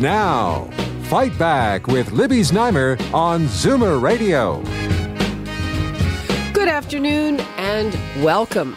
Now, Fight Back with Libby Znaimer on Zoomer Radio. Good afternoon and welcome.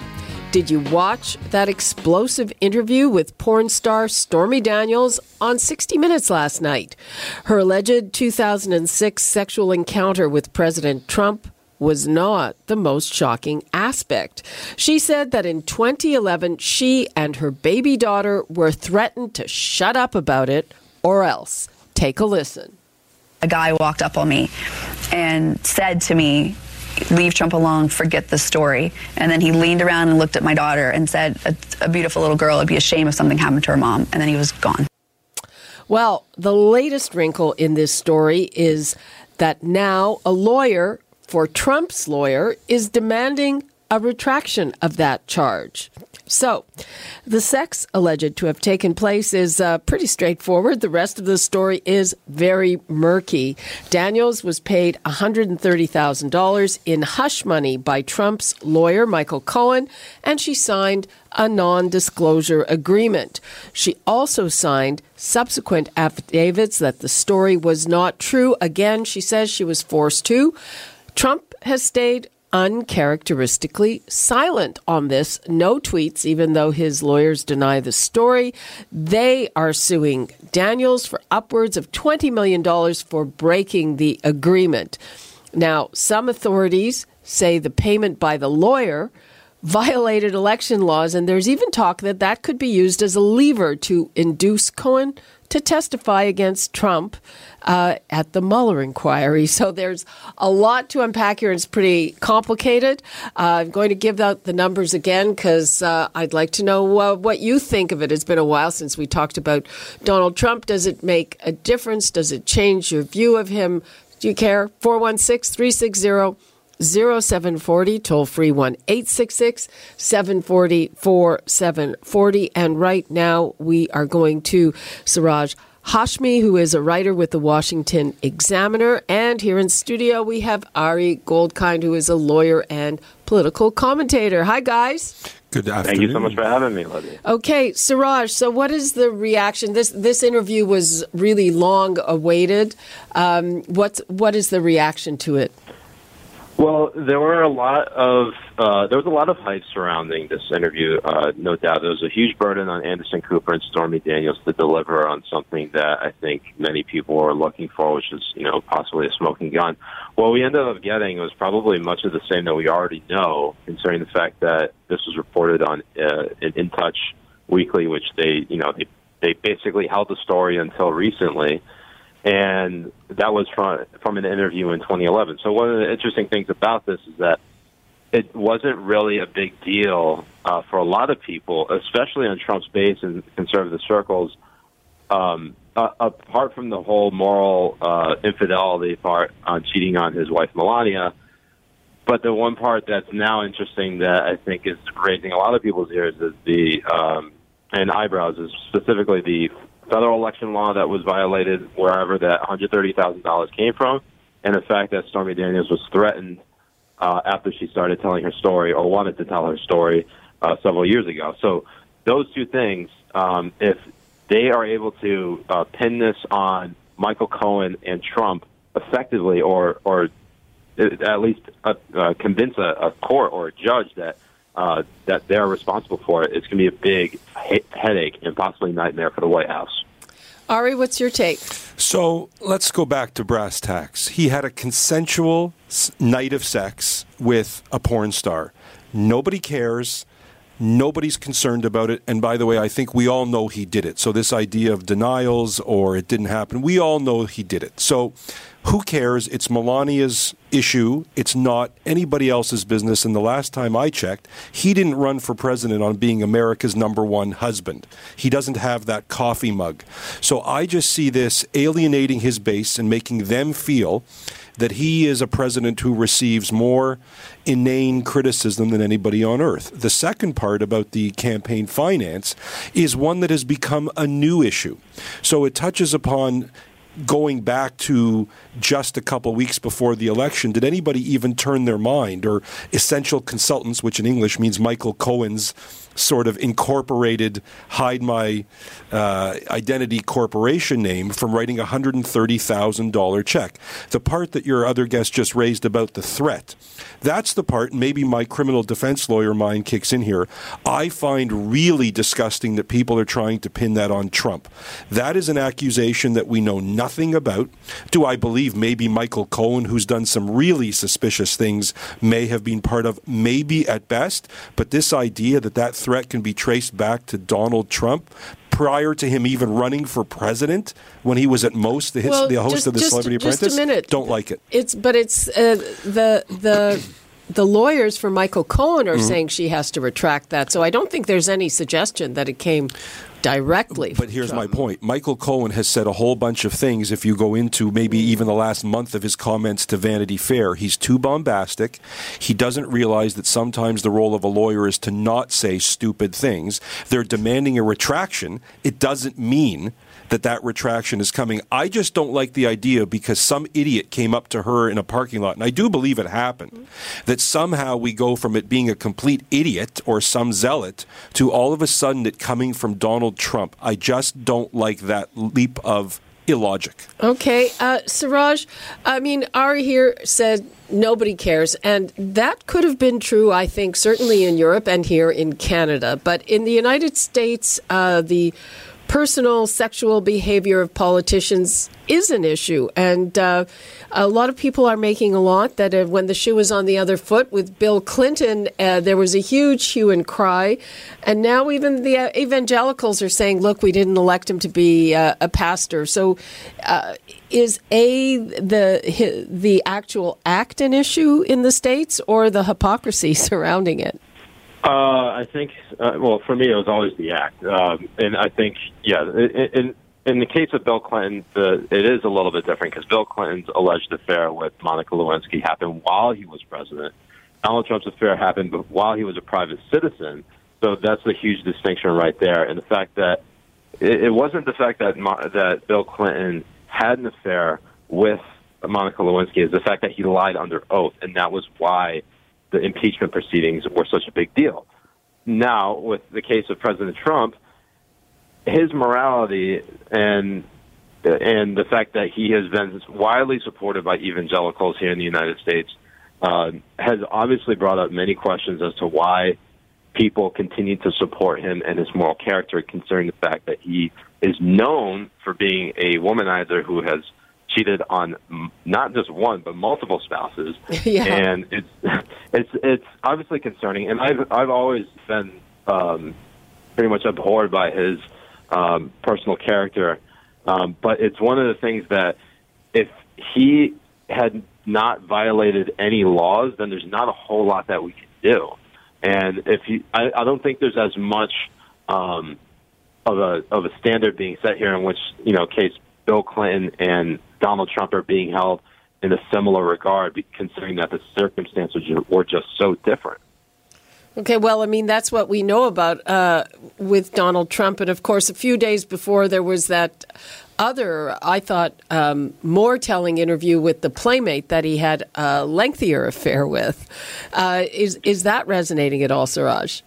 Did you watch that explosive interview with porn star Stormy Daniels on 60 Minutes last night? Her alleged 2006 sexual encounter with President Trump was not the most shocking aspect. She said that in 2011, she and her baby daughter were threatened to shut up about it or else. Take a listen. A guy walked up on me and said to me, Leave Trump alone, forget the story. And then he leaned around and looked at my daughter and said, A, a beautiful little girl, it'd be a shame if something happened to her mom. And then he was gone. Well, the latest wrinkle in this story is that now a lawyer for Trump's lawyer is demanding a retraction of that charge. So, the sex alleged to have taken place is uh, pretty straightforward. The rest of the story is very murky. Daniels was paid $130,000 in hush money by Trump's lawyer, Michael Cohen, and she signed a non disclosure agreement. She also signed subsequent affidavits that the story was not true. Again, she says she was forced to. Trump has stayed uncharacteristically silent on this. No tweets, even though his lawyers deny the story. They are suing Daniels for upwards of $20 million for breaking the agreement. Now, some authorities say the payment by the lawyer violated election laws, and there's even talk that that could be used as a lever to induce Cohen to testify against Trump uh, at the Mueller inquiry. So there's a lot to unpack here. It's pretty complicated. Uh, I'm going to give out the numbers again because uh, I'd like to know uh, what you think of it. It's been a while since we talked about Donald Trump. Does it make a difference? Does it change your view of him? Do you care? 416 360 0740, toll free 1 866 740 4740. And right now we are going to Siraj Hashmi, who is a writer with the Washington Examiner. And here in studio we have Ari Goldkind, who is a lawyer and political commentator. Hi, guys. Good afternoon. Thank you so much for having me, Libby. Okay, Siraj. So, what is the reaction? This this interview was really long awaited. Um, what what is the reaction to it? Well, there were a lot of uh, there was a lot of hype surrounding this interview. Uh, no doubt, there was a huge burden on Anderson Cooper and Stormy Daniels to deliver on something that I think many people were looking for, which is you know possibly a smoking gun. What we ended up getting was probably much of the same that we already know, concerning the fact that this was reported on uh, in, in Touch Weekly, which they you know they they basically held the story until recently and that was from from an interview in 2011. So one of the interesting things about this is that it wasn't really a big deal uh, for a lot of people, especially on Trump's base and conservative circles. Um, uh, apart from the whole moral uh, infidelity part on cheating on his wife Melania, but the one part that's now interesting that I think is raising a lot of people's ears is the um, and eyebrows is specifically the federal election law that was violated wherever that $130,000 came from, and the fact that Stormy Daniels was threatened uh, after she started telling her story or wanted to tell her story uh, several years ago. So those two things, um, if they are able to uh, pin this on Michael Cohen and Trump effectively, or or at least uh, uh, convince a, a court or a judge that uh, that they're responsible for it, it's going to be a big he- headache and possibly nightmare for the White House. Ari, what's your take? So let's go back to brass tacks. He had a consensual night of sex with a porn star. Nobody cares. Nobody's concerned about it. And by the way, I think we all know he did it. So this idea of denials or it didn't happen, we all know he did it. So Who cares? It's Melania's issue. It's not anybody else's business. And the last time I checked, he didn't run for president on being America's number one husband. He doesn't have that coffee mug. So I just see this alienating his base and making them feel that he is a president who receives more inane criticism than anybody on earth. The second part about the campaign finance is one that has become a new issue. So it touches upon going back to just a couple weeks before the election, did anybody even turn their mind or essential consultants, which in English means Michael Cohen's sort of incorporated hide my uh, identity corporation name from writing a $130,000 check. The part that your other guest just raised about the threat, that's the part, maybe my criminal defense lawyer mind kicks in here. I find really disgusting that people are trying to pin that on Trump. That is an accusation that we know nothing about. Do I believe maybe Michael Cohen, who's done some really suspicious things, may have been part of, maybe at best, but this idea that that threat can be traced back to Donald Trump prior to him even running for president when he was at most the, hits, Well, the host just- of the just- Celebrity just a Apprentice. minute. Don't like it. It's but it's uh, the the the lawyers for Michael Cohen Mm-hmm. are saying she has to retract that. So I don't think there's any suggestion that it came directly. But here's my point. Michael Cohen has said a whole bunch of things. If you go into maybe even the last month of his comments to Vanity Fair, he's too bombastic. He doesn't realize that sometimes the role of a lawyer is to not say stupid things. They're demanding a retraction. It doesn't mean that that retraction is coming. I just don't like the idea because some idiot came up to her in a parking lot, and I do believe it happened, that somehow we go from it being a complete idiot or some zealot to all of a sudden it coming from Donald Trump. I just don't like that leap of illogic. Okay, uh, Siraj, I mean, Ari here said nobody cares, and that could have been true, I think, certainly in Europe and here in Canada. But in the United States, uh, the personal sexual behavior of politicians is an issue, and uh, a lot of people are making a lot that uh, when the shoe was on the other foot with Bill Clinton, uh, there was a huge hue and cry, and now even the uh, evangelicals are saying, "Look, we didn't elect him to be uh, a pastor." So, uh, is a the the actual act an issue in the states, or the hypocrisy surrounding it? Uh, I think, uh, well, for me, it was always the act, um, and I think, yeah, in, in the case of Bill Clinton, the, it is a little bit different because Bill Clinton's alleged affair with Monica Lewinsky happened while he was president. Donald Trump's affair happened be- while he was a private citizen, so that's a huge distinction right there. And the fact that it, it wasn't the fact that Mo- that Bill Clinton had an affair with Monica Lewinsky, is the fact that he lied under oath, and that was why the impeachment proceedings were such a big deal. Now, with the case of President Trump, his morality and and the fact that he has been widely supported by evangelicals here in the United States uh, has obviously brought up many questions as to why people continue to support him and his moral character, considering the fact that he is known for being a womanizer who has cheated on m- not just one but multiple spouses, Yeah. and it's it's it's obviously concerning. And I've I've always been um, pretty much abhorred by his um, personal character, um, but it's one of the things that if he had not violated any laws, then there's not a whole lot that we can do. And if you, I, I don't think there's as much um, of a of a standard being set here in which you know, case Bill Clinton and Donald Trump are being held in a similar regard, considering that the circumstances were just so different. Okay, well, I mean, that's what we know about uh, with Donald Trump. And of course, a few days before, there was that other, I thought, um, more telling interview with the Playmate that he had a lengthier affair with. Uh, is, is that resonating at all, Siraj?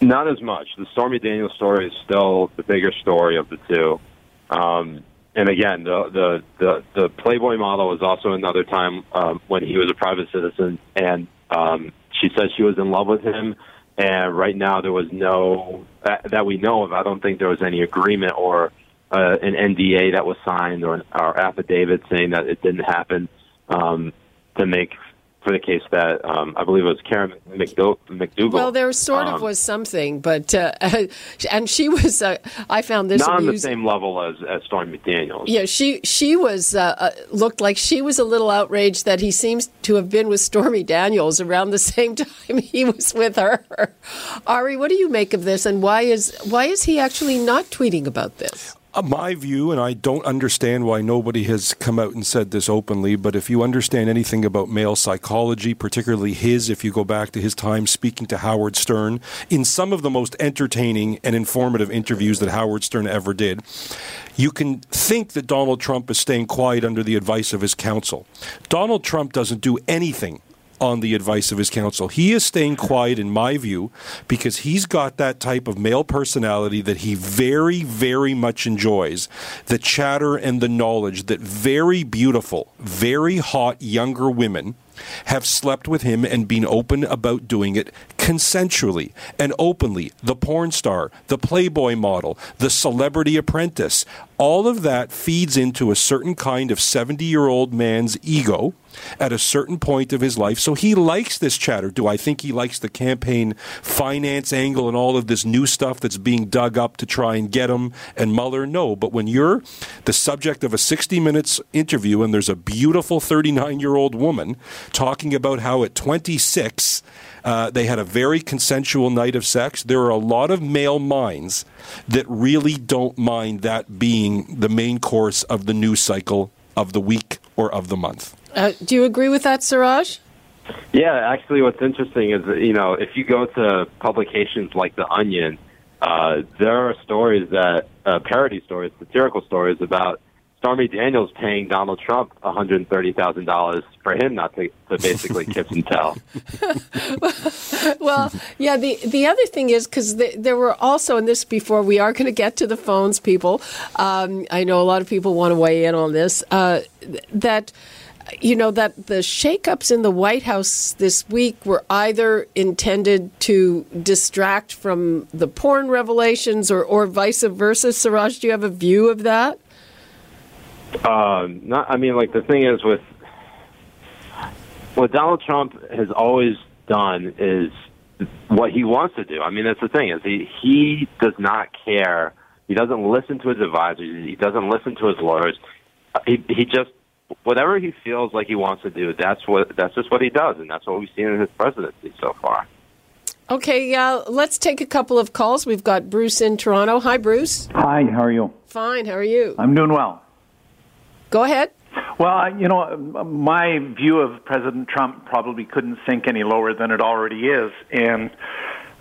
Not as much. The Stormy Daniels story is still the bigger story of the two. Um, and again, the, the the the Playboy model was also another time um, when he was a private citizen, and um, she said she was in love with him. And right now, there was no that, that we know of. I don't think there was any agreement or uh, an NDA that was signed or an or affidavit saying that it didn't happen um, to make for the case that um, I believe it was Karen McDou- McDougal. Well, there sort of um, was something, but uh, and she was. Uh, I found this not on the same level as, as Stormy McDaniels. Yeah, she she was uh, uh, looked like she was a little outraged that he seems to have been with Stormy Daniels around the same time he was with her. Ari, what do you make of this, and why is why is he actually not tweeting about this? Uh, my view, and I don't understand why nobody has come out and said this openly, but if you understand anything about male psychology, particularly his, if you go back to his time speaking to Howard Stern, in some of the most entertaining and informative interviews that Howard Stern ever did, you can think that Donald Trump is staying quiet under the advice of his counsel. Donald Trump doesn't do anything on the advice of his counsel. He is staying quiet, in my view, because he's got that type of male personality that he very, very much enjoys the chatter and the knowledge that very beautiful, very hot younger women have slept with him and been open about doing it consensually and openly. The porn star, the Playboy model, the celebrity apprentice, all of that feeds into a certain kind of 70 year old man's ego at a certain point of his life. So he likes this chatter. Do I think he likes the campaign finance angle and all of this new stuff that's being dug up to try and get him and Mueller? No. But when you're the subject of a 60 minutes interview and there's a beautiful 39 year old woman talking about how at 26, uh, they had a very consensual night of sex. There are a lot of male minds that really don't mind that being the main course of the news cycle of the week or of the month. Uh, do you agree with that, Siraj? Yeah, actually, what's interesting is that, you know if you go to publications like The Onion, uh, there are stories that uh, parody stories, satirical stories about Stormy Daniels paying Donald Trump one hundred thirty thousand dollars for him not to, to basically kiss and tell. well, yeah. The the other thing is because the, there were also, in this before we are going to get to the phones, people. Um, I know a lot of people want to weigh in on this. Uh, that you know that the shakeups in the White House this week were either intended to distract from the porn revelations or, or vice versa. Siraj, do you have a view of that? Um, not, I mean, like the thing is with what Donald Trump has always done is what he wants to do. I mean, that's the thing is he he does not care. He doesn't listen to his advisors. He doesn't listen to his lawyers. He he just whatever he feels like he wants to do. That's what that's just what he does, and that's what we've seen in his presidency so far. Okay, uh, let's take a couple of calls. We've got Bruce in Toronto. Hi, Bruce. Hi, how are you? Fine. How are you? I'm doing well. Go ahead. Well, you know, my view of President Trump probably couldn't sink any lower than it already is, and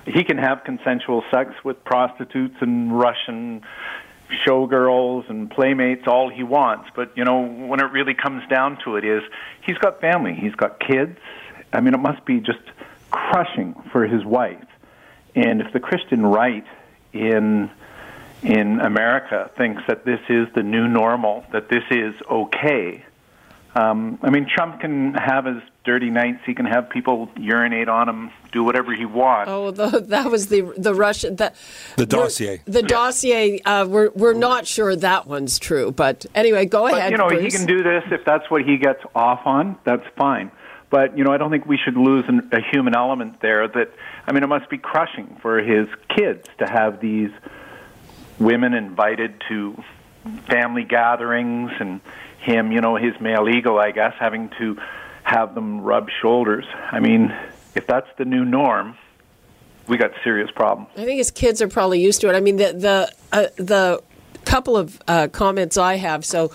he can have consensual sex with prostitutes and Russian showgirls and playmates all he wants, but you know, when it really comes down to it is he's got family, he's got kids. I mean, it must be just crushing for his wife. And if the Christian right in in America thinks that this is the new normal, that this is okay. Um, I mean, Trump can have his dirty nights. He can have people urinate on him, do whatever he wants. Oh, the, that was the the Russian the, the dossier. The dossier. Uh, we're we're not sure that one's true, but anyway, go but, ahead. You know, Bruce. he can do this if that's what he gets off on. That's fine. But you know, I don't think we should lose an, a human element there. That I mean, it must be crushing for his kids to have these women invited to family gatherings and him, you know, his male ego, I guess, having to have them rub shoulders. I mean, if that's the new norm, we got serious problems. I think his kids are probably used to it. I mean, the the uh, the couple of uh, comments I have. So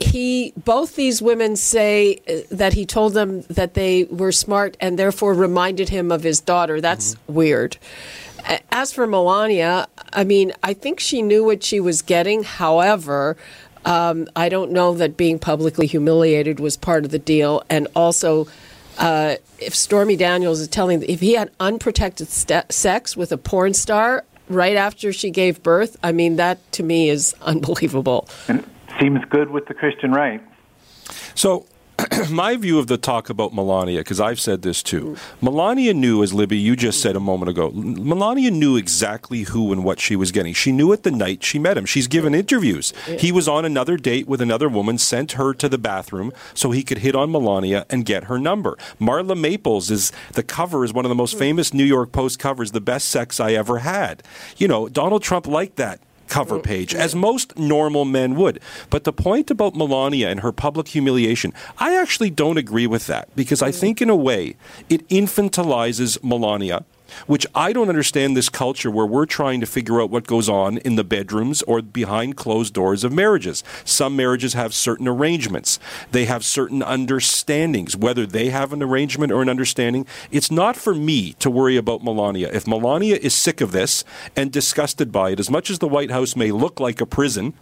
he both these women say uh, that he told them that they were smart and therefore reminded him of his daughter. That's mm-hmm. weird. As for Melania, I mean, I think she knew what she was getting. However, um, I don't know that being publicly humiliated was part of the deal. And also, uh, if Stormy Daniels is telling, if he had unprotected st- sex with a porn star right after she gave birth, I mean, that to me is unbelievable. And seems good with the Christian right. So, my view of the talk about Melania, because I've said this too. Melania knew, as Libby, you just said a moment ago, Melania knew exactly who and what she was getting. She knew it the night she met him. She's given interviews. He was on another date with another woman, sent her to the bathroom so he could hit on Melania and get her number. Marla Maples is the cover is one of the most hmm. famous New York Post covers, the best sex I ever had. You know, Donald Trump liked that cover mm, page, mm. as most normal men would. But the point about Melania and her public humiliation, I actually don't agree with that because I mm. think, in a way, it infantilizes Melania which I don't understand this culture where we're trying to figure out what goes on in the bedrooms or behind closed doors of marriages. Some marriages have certain arrangements, they have certain understandings, whether they have an arrangement or an understanding. It's not for me to worry about Melania. If Melania is sick of this and disgusted by it, as much as the White House may look like a prison,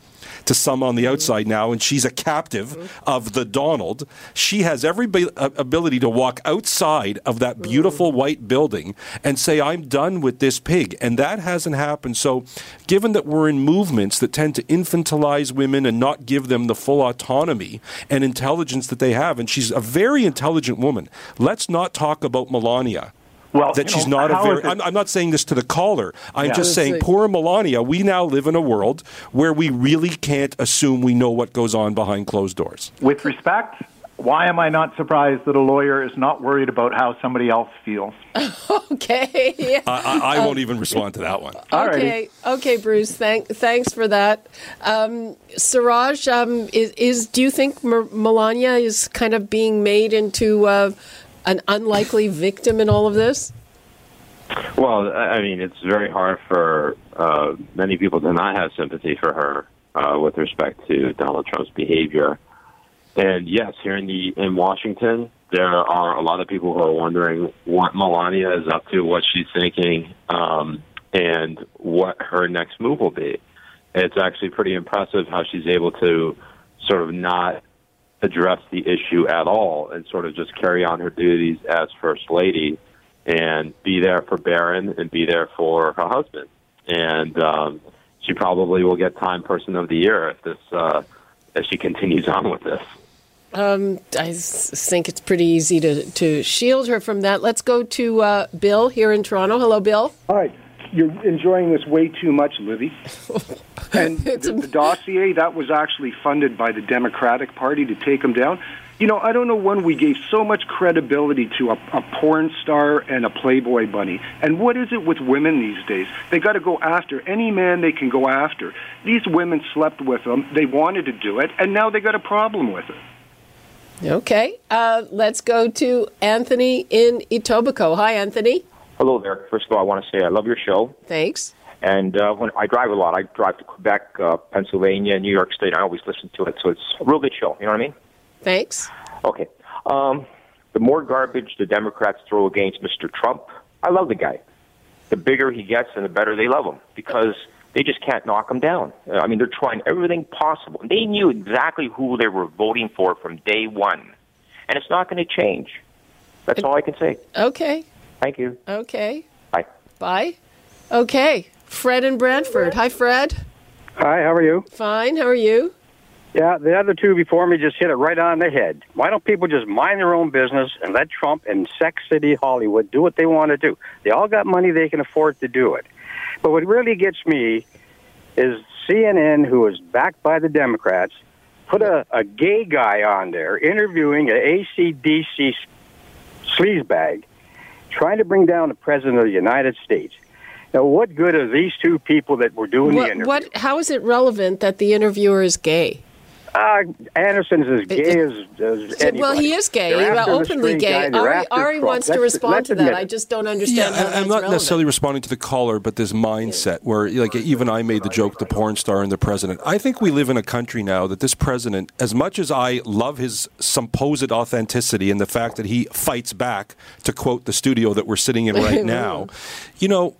to some on the mm-hmm. outside now, and she's a captive mm-hmm. of the Donald. She has every uh, ability to walk outside of that mm-hmm. beautiful white building and say, I'm done with this pig. And that hasn't happened. So, given that we're in movements that tend to infantilize women and not give them the full autonomy and intelligence that they have, and she's a very intelligent woman, let's not talk about Melania well, that she's know, not a very. I'm, I'm, not saying this to the caller. I'm yeah. just saying, poor Melania. We now live in a world where we really can't assume we know what goes on behind closed doors. With respect, why am I not surprised that a lawyer is not worried about how somebody else feels? okay. I, I, I, won't even respond to that one. Okay. Okay, Bruce. Thank, thanks for that. Um, Siraj, um, is, is, do you think Melania is kind of being made into uh, an unlikely victim in all of this? Well, I mean, it's very hard for uh, many people to not have sympathy for her uh, with respect to Donald Trump's behavior. And yes, here in the in Washington, there are a lot of people who are wondering what Melania is up to, what she's thinking, um, and what her next move will be. It's actually pretty impressive how she's able to sort of not address the issue at all and sort of just carry on her duties as First Lady and be there for Barron and be there for her husband. And um, she probably will get Time Person of the Year if this uh, as she continues on with this. Um, I think it's pretty easy to, to shield her from that. Let's go to uh, Bill here in Toronto. Hello, Bill. Hi you're enjoying this way too much, Libby. and the, the, dossier that was actually funded by the Democratic Party to take him down. You know, I don't know when we gave so much credibility to a, a porn star and a Playboy bunny. And what is it with women these days? They got to go after any man they can go after. These women slept with them. They wanted to do it, and now they got a problem with it. Okay, uh, let's go to Anthony in Etobicoke. Hi, Anthony. Hello there. First of all, I want to say I love your show. Thanks. And uh, when I drive a lot, I drive to Quebec, uh, Pennsylvania, New York State. I always listen to it, so it's a real good show. You know what I mean? Thanks. Okay. Um, the more garbage the Democrats throw against Mr. Trump, I love the guy. The bigger he gets, and the better they love him because they just can't knock him down. Uh, I mean, they're trying everything possible. They knew exactly who they were voting for from day one, and it's not going to change. That's all I can say. Okay. Thank you. Okay. Bye. Bye. Okay. Fred in Brantford. Hi, Fred. Hi, how are you? Fine. How are you? Yeah, the other two before me just hit it right on the head. Why don't people just mind their own business and let Trump and Sex City Hollywood do what they want to do? They all got money, they can afford to do it. But what really gets me is CNN, who is backed by the Democrats, put a, a gay guy on there interviewing an ACDC sleazebag trying to bring down the president of the United States. Now, what good are these two people that were doing what, the interview? What? How is it relevant that the interviewer is gay? Uh, Anderson's as gay as, as anybody. Well, he is gay, well, openly gay. Guy, Ari, Ari wants to respond to that. I just don't understand. Yeah, I'm not relevant. necessarily responding to the caller, but this mindset where, like, even I made the joke, the porn star and the president. I think we live in a country now that this president, as much as I love his supposed authenticity and the fact that he fights back, to quote the studio that we're sitting in right now, you know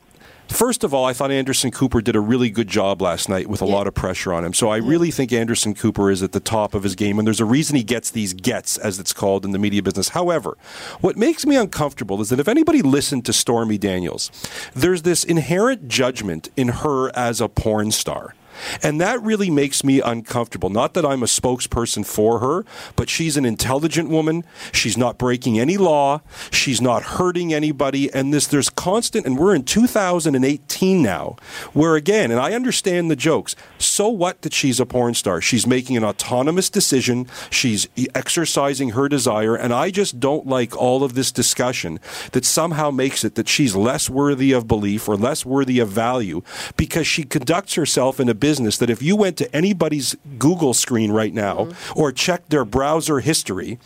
First of all, I thought Anderson Cooper did a really good job last night with a yeah. lot of pressure on him. So I really think Anderson Cooper is at the top of his game, and there's a reason he gets these gets, as it's called in the media business. However, what makes me uncomfortable is that if anybody listened to Stormy Daniels, there's this inherent judgment in her as a porn star And that really makes me uncomfortable. Not that I'm a spokesperson for her, but she's an intelligent woman. She's not breaking any law. She's not hurting anybody. And this, there's constant, and we're in 2018 now, where again, and I understand the jokes. So what that she's a porn star? She's making an autonomous decision. She's exercising her desire. And I just don't like all of this discussion that somehow makes it that she's less worthy of belief or less worthy of value because she conducts herself in a business that if you went to anybody's Google screen right now mm-hmm. or checked their browser history,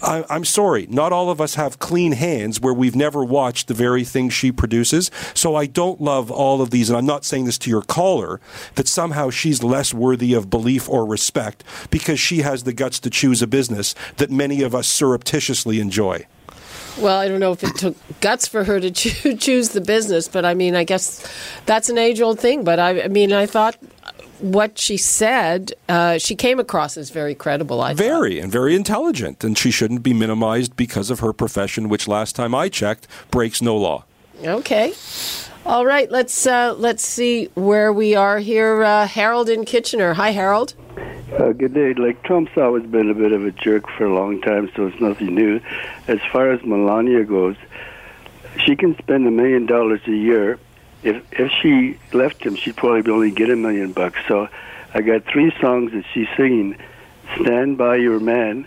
I, I'm sorry, not all of us have clean hands where we've never watched the very thing she produces. So I don't love all of these, and I'm not saying this to your caller, that somehow she's less worthy of belief or respect because she has the guts to choose a business that many of us surreptitiously enjoy. Well, I don't know if it took guts for her to choose the business, but I mean, I guess that's an age old thing. But I, I mean, I thought what she said, uh, she came across as very credible. I very thought. and very intelligent, and she shouldn't be minimized because of her profession, which last time I checked breaks no law. Okay. All right, let's uh, let's see where we are here. Uh, Harold in Kitchener. Hi, Harold. Uh, good day. Like Trump's always been a bit of a jerk for a long time, so it's nothing new. As far as Melania goes, she can spend a million dollars a year. If if she left him, she'd probably only get a million bucks. So, I got three songs that she's singing: "Stand by Your Man,"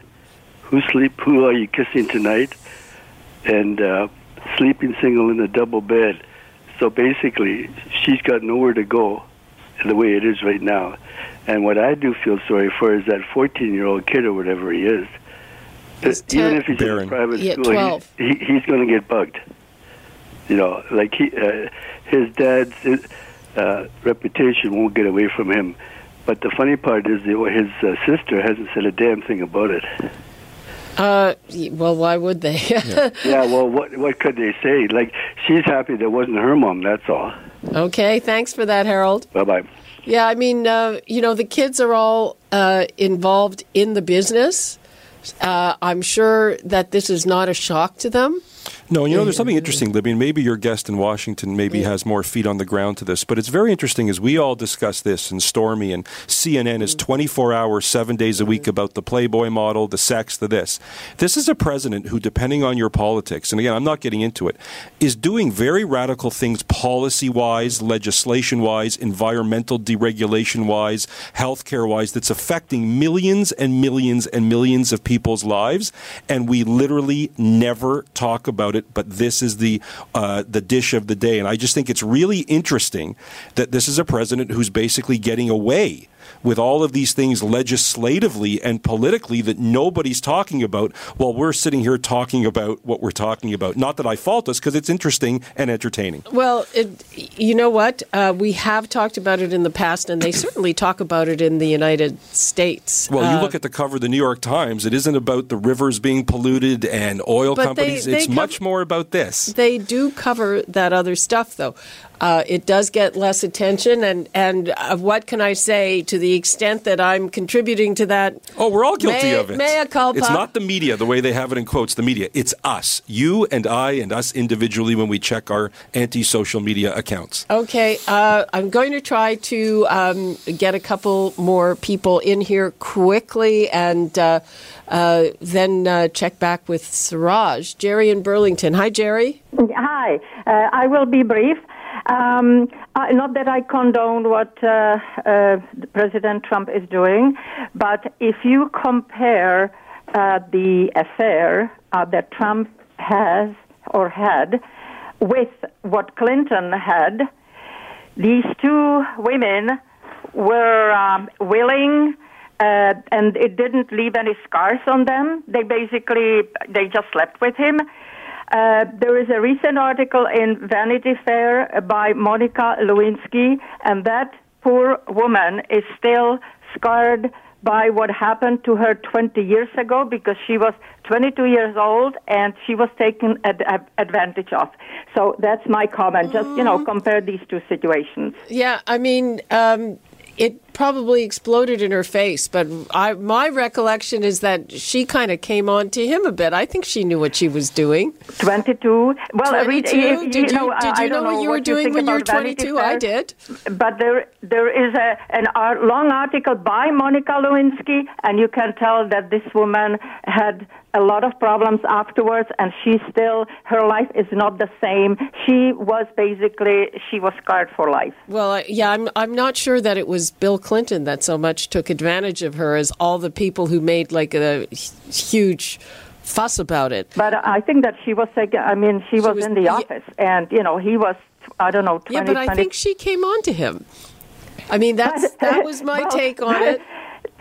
"Who Sleep Who Are You Kissing Tonight," and uh, "Sleeping Single in a Double Bed." So basically, she's got nowhere to go the way it is right now. And what I do feel sorry for is that 14 year old kid or whatever he is. He's even if he's Barron. in a private yeah, school, 12. he, he's going to get bugged. You know, like he, uh, his dad's uh, reputation won't get away from him. But the funny part is that his uh, sister hasn't said a damn thing about it. Uh, well, why would they? yeah. yeah. Well, what what could they say? Like she's happy that wasn't her mom. That's all. Okay. Thanks for that, Harold. Bye bye. Yeah, I mean, uh, you know, the kids are all uh, involved in the business. Uh, I'm sure that this is not a shock to them. No, you know, there's something interesting, Libby, and maybe your guest in Washington maybe has more feet on the ground to this, but it's very interesting as we all discuss this, and Stormy and CNN is mm. 24 hours, seven days a week mm. about the Playboy model, the sex, the this. This is a president who, depending on your politics, and again, I'm not getting into it, is doing very radical things policy wise, legislation wise, environmental deregulation wise, healthcare wise, that's affecting millions and millions and millions of people's lives, and we literally never talk about it, but this is the uh, the dish of the day. And I just think it's really interesting that this is a president who's basically getting away with all of these things legislatively and politically that nobody's talking about while we're sitting here talking about what we're talking about. Not that I fault us because it's interesting and entertaining. Well, it, you know what? Uh, we have talked about it in the past, and they certainly talk about it in the United States. Well, you uh, look at the cover of the New York Times, it isn't about the rivers being polluted and oil companies. They, they it's much more about this. They do cover that other stuff, though. Uh, it does get less attention, and and uh, what can I say to the extent that I'm contributing to that? Oh, we're all guilty mea, of it. Mea culpa. It's not the media the way they have it in quotes. The media. It's us, you and I, and us individually when we check our anti-social media accounts. Okay, uh, I'm going to try to um, get a couple more people in here quickly, and uh, uh, then uh, check back with Siraj, Jerry in Burlington. Hi, Jerry. Hi. I will be brief. Um, uh, not that I condone what uh, uh, President Trump is doing, but if you compare uh, the affair uh, that Trump has or had with what Clinton had, these two women were um, willing. Uh, and it didn't leave any scars on them. They basically they just slept with him. Uh, there is a recent article in Vanity Fair by Monica Lewinsky, and that poor woman is still scarred by what happened to her 20 years ago because she was 22 years old and she was taken ad- advantage of. So that's my comment. Just, you know, compare these two situations. Yeah, I mean, um, it probably exploded in her face. But I, my recollection is that she kind of came on to him a bit. I think she knew what she was doing. 22. Well, 22? Read, did you, know, did you know, know, what you were doing when you were 22? I did. But there, there is a, an art, long article by Monica Lewinsky, and you can tell that this woman had a lot of problems afterwards and she still her life is not the same she was basically she was scarred for life well yeah i'm i'm not sure that it was bill clinton that so much took advantage of her as all the people who made like a huge fuss about it. But i think that she was i mean she, she was, was, in the yeah, office and you know he was i don't know 20, yeah but i 20, think she came on to him. I mean, that's that was my well, take on it.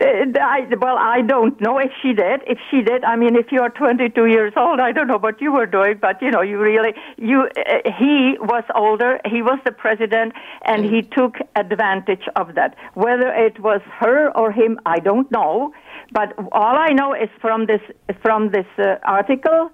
Uh, I, well, I don't know if she did. If she did, I mean, if you're 22 years old, I don't know what you were doing, but you know, you really, you, uh, he was older, he was the president, and he took advantage of that. Whether it was her or him, I don't know. But all I know is from this, from this uh, article,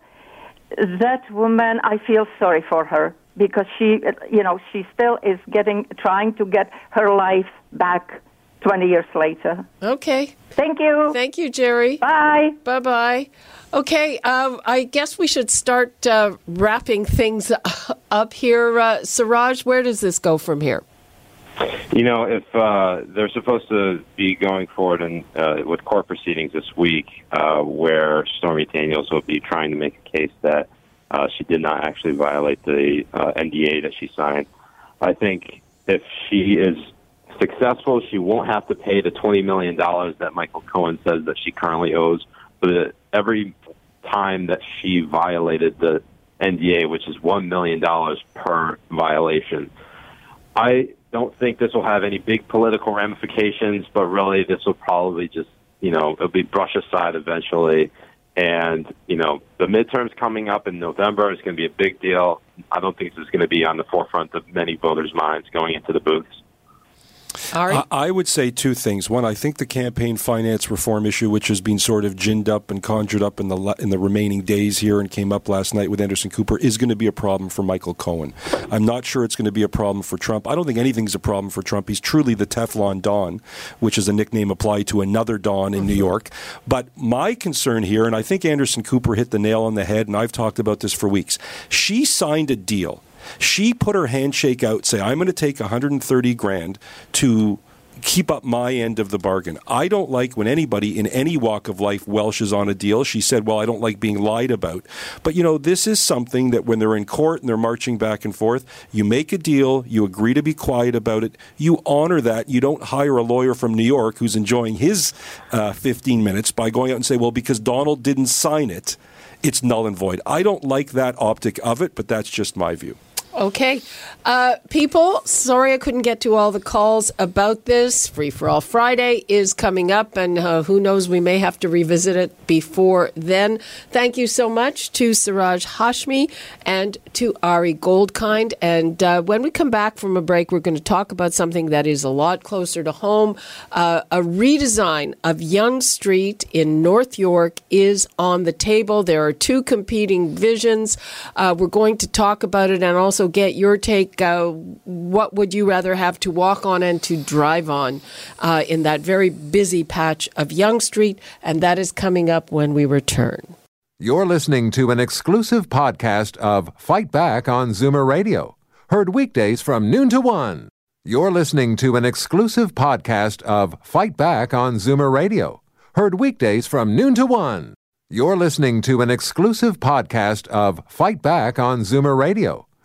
that woman, I feel sorry for her because she, you know, she still is getting, trying to get her life back 20 years later. Okay. Thank you. Thank you, Jerry. Bye. Bye bye. Okay, uh, I guess we should start uh, wrapping things up here. Uh, Siraj, where does this go from here? You know, if uh, they're supposed to be going forward in, uh, with court proceedings this week, uh, where Stormy Daniels will be trying to make a case that uh, she did not actually violate the uh, NDA that she signed. I think if she is successful, she won't have to pay the $20 million that Michael Cohen says that she currently owes for every time that she violated the NDA, which is $1 million per violation. I don't think this will have any big political ramifications, but really this will probably just, you know, it'll be brushed aside eventually. And, you know, the midterms coming up in November is going to be a big deal. I don't think this is going to be on the forefront of many voters' minds going into the booths. I, I would say two things. One, I think the campaign finance reform issue, which has been sort of ginned up and conjured up in the in the remaining days here and came up last night with Anderson Cooper, is going to be a problem for Michael Cohen. I'm not sure it's going to be a problem for Trump. I don't think anything's a problem for Trump. He's truly the Teflon Don, which is a nickname applied to another Don in New mm-hmm. York. But my concern here, and I think Anderson Cooper hit the nail on the head, and I've talked about this for weeks. She signed a deal she put her handshake out, say, I'm going to take 130 grand to keep up my end of the bargain. I don't like when anybody in any walk of life welshes on a deal. She said, Well, I don't like being lied about. But, you know, this is something that when they're in court and they're marching back and forth, you make a deal, you agree to be quiet about it, you honor that. You don't hire a lawyer from New York who's enjoying his uh, 15 minutes by going out and say, Well, because Donald didn't sign it, it's null and void. I don't like that optic of it, but that's just my view. Okay. Uh, people, sorry I couldn't get to all the calls about this. Free for All Friday is coming up, and uh, who knows, we may have to revisit it before then. Thank you so much to Siraj Hashmi and to Ari Goldkind. And uh, when we come back from a break, we're going to talk about something that is a lot closer to home. Uh, a redesign of Yonge Street in North York is on the table. There are two competing visions. Uh, we're going to talk about it and also get your take. Uh, what would you rather have to walk on and to drive on uh, in that very busy patch of Yonge Street? And that is coming up when we return. You're listening to an exclusive podcast of Fight Back on Zoomer Radio, heard weekdays from noon to one. You're listening to an exclusive podcast of Fight Back on Zoomer Radio, heard weekdays from noon to one. You're listening to an exclusive podcast of Fight Back on Zoomer Radio